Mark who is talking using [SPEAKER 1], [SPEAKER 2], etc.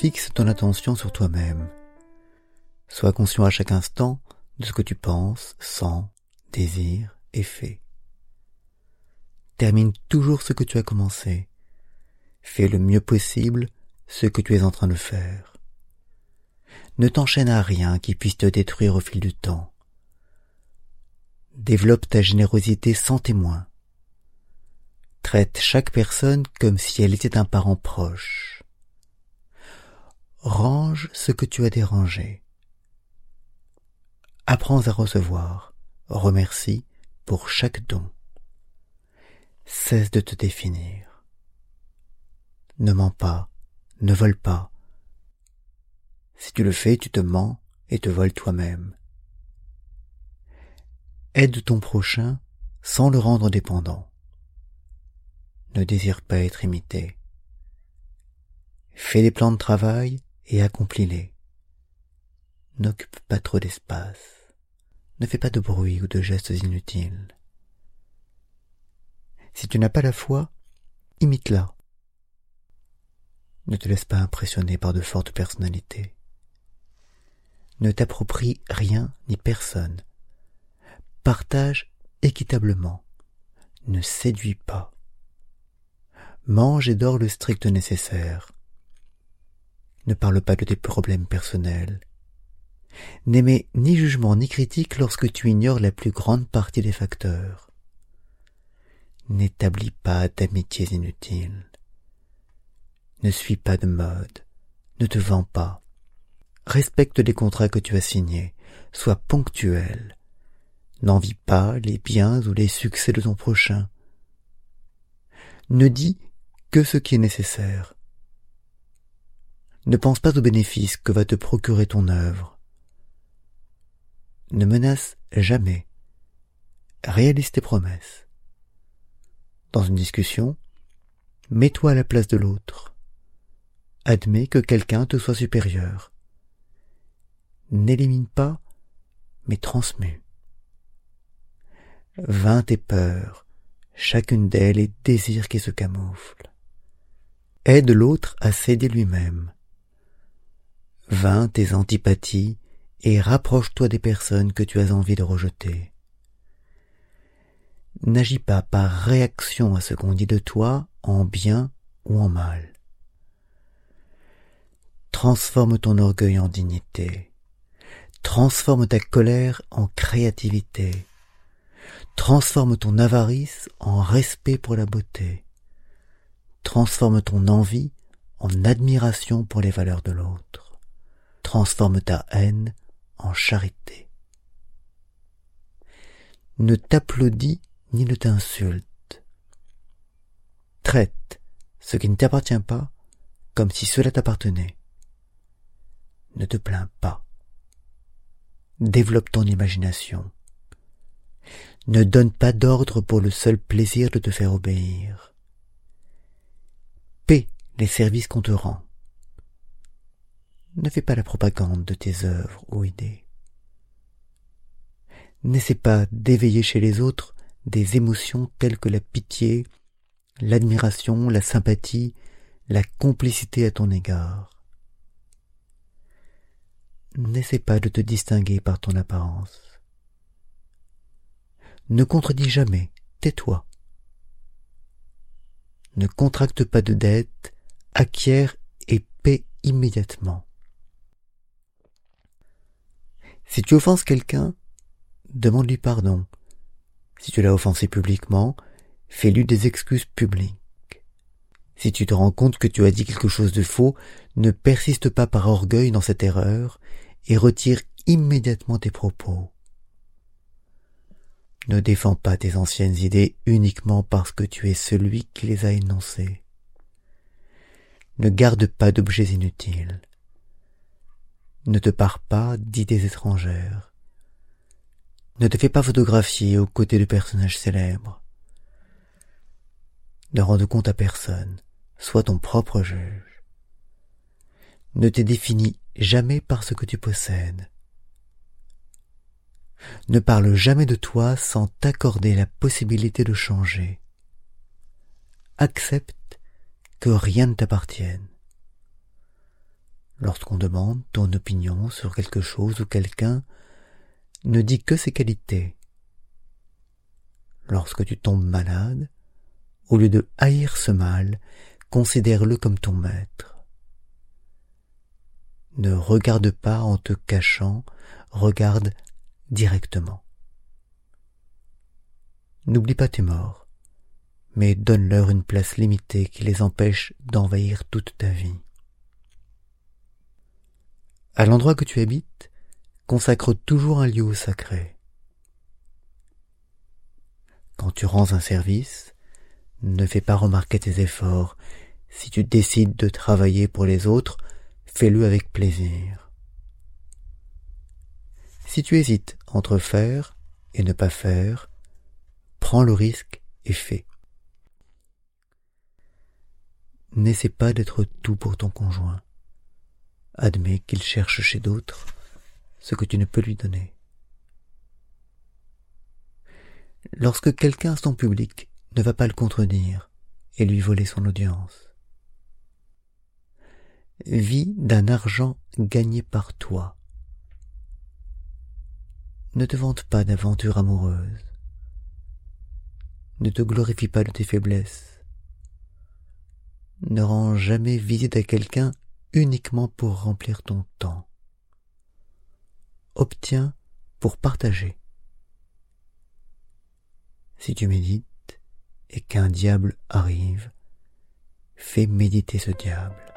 [SPEAKER 1] fixe ton attention sur toi-même. Sois conscient à chaque instant de ce que tu penses, sens, désires et fais. Termine toujours ce que tu as commencé. Fais le mieux possible ce que tu es en train de faire. Ne t'enchaîne à rien qui puisse te détruire au fil du temps. Développe ta générosité sans témoin. Traite chaque personne comme si elle était un parent proche. Range ce que tu as dérangé. Apprends à recevoir. Remercie pour chaque don. Cesse de te définir. Ne mens pas, ne vole pas. Si tu le fais, tu te mens et te voles toi-même. Aide ton prochain sans le rendre dépendant. Ne désire pas être imité. Fais des plans de travail et accomplis-les. N'occupe pas trop d'espace. Ne fais pas de bruit ou de gestes inutiles. Si tu n'as pas la foi, imite-la. Ne te laisse pas impressionner par de fortes personnalités. Ne t'approprie rien ni personne. Partage équitablement. Ne séduis pas. Mange et dors le strict nécessaire. Ne parle pas de tes problèmes personnels. N'émets ni jugement ni critique lorsque tu ignores la plus grande partie des facteurs. N'établis pas d'amitiés inutiles. Ne suis pas de mode. Ne te vends pas. Respecte les contrats que tu as signés. Sois ponctuel. N'envie pas les biens ou les succès de ton prochain. Ne dis que ce qui est nécessaire. Ne pense pas aux bénéfices que va te procurer ton œuvre. Ne menace jamais. Réalise tes promesses. Dans une discussion, mets-toi à la place de l'autre. Admets que quelqu'un te soit supérieur. N'élimine pas, mais transmets. Vains tes peurs, chacune d'elles est désir qui se camoufle. Aide l'autre à céder lui-même. Vains tes antipathies et rapproche-toi des personnes que tu as envie de rejeter. N'agis pas par réaction à ce qu'on dit de toi en bien ou en mal. Transforme ton orgueil en dignité. Transforme ta colère en créativité. Transforme ton avarice en respect pour la beauté. Transforme ton envie en admiration pour les valeurs de l'autre. Transforme ta haine en charité. Ne t'applaudis ni ne t'insulte. Traite ce qui ne t'appartient pas comme si cela t'appartenait. Ne te plains pas. Développe ton imagination. Ne donne pas d'ordre pour le seul plaisir de te faire obéir. Paie les services qu'on te rend. Ne fais pas la propagande de tes œuvres ou idées. N'essaie pas d'éveiller chez les autres des émotions telles que la pitié, l'admiration, la sympathie, la complicité à ton égard. N'essaie pas de te distinguer par ton apparence. Ne contredis jamais, tais-toi. Ne contracte pas de dette, acquiert et paie immédiatement. Si tu offenses quelqu'un, demande-lui pardon. Si tu l'as offensé publiquement, fais-lui des excuses publiques. Si tu te rends compte que tu as dit quelque chose de faux, ne persiste pas par orgueil dans cette erreur et retire immédiatement tes propos. Ne défends pas tes anciennes idées uniquement parce que tu es celui qui les a énoncées. Ne garde pas d'objets inutiles. Ne te pars pas d'idées étrangères. Ne te fais pas photographier aux côtés de personnages célèbres. Ne rende compte à personne, sois ton propre juge. Ne te définis jamais par ce que tu possèdes. Ne parle jamais de toi sans t'accorder la possibilité de changer. Accepte que rien ne t'appartienne. Lorsqu'on demande ton opinion sur quelque chose ou quelqu'un, ne dis que ses qualités. Lorsque tu tombes malade, au lieu de haïr ce mal, considère-le comme ton maître. Ne regarde pas en te cachant, regarde directement. N'oublie pas tes morts, mais donne-leur une place limitée qui les empêche d'envahir toute ta vie. À l'endroit que tu habites, consacre toujours un lieu sacré. Quand tu rends un service, ne fais pas remarquer tes efforts. Si tu décides de travailler pour les autres, fais-le avec plaisir. Si tu hésites entre faire et ne pas faire, prends le risque et fais. N'essaie pas d'être tout pour ton conjoint. Admets qu'il cherche chez d'autres ce que tu ne peux lui donner. Lorsque quelqu'un son public ne va pas le contredire et lui voler son audience. Vis d'un argent gagné par toi. Ne te vante pas d'aventure amoureuse. Ne te glorifie pas de tes faiblesses. Ne rends jamais visite à quelqu'un uniquement pour remplir ton temps. Obtiens pour partager. Si tu médites et qu'un diable arrive, fais méditer ce diable.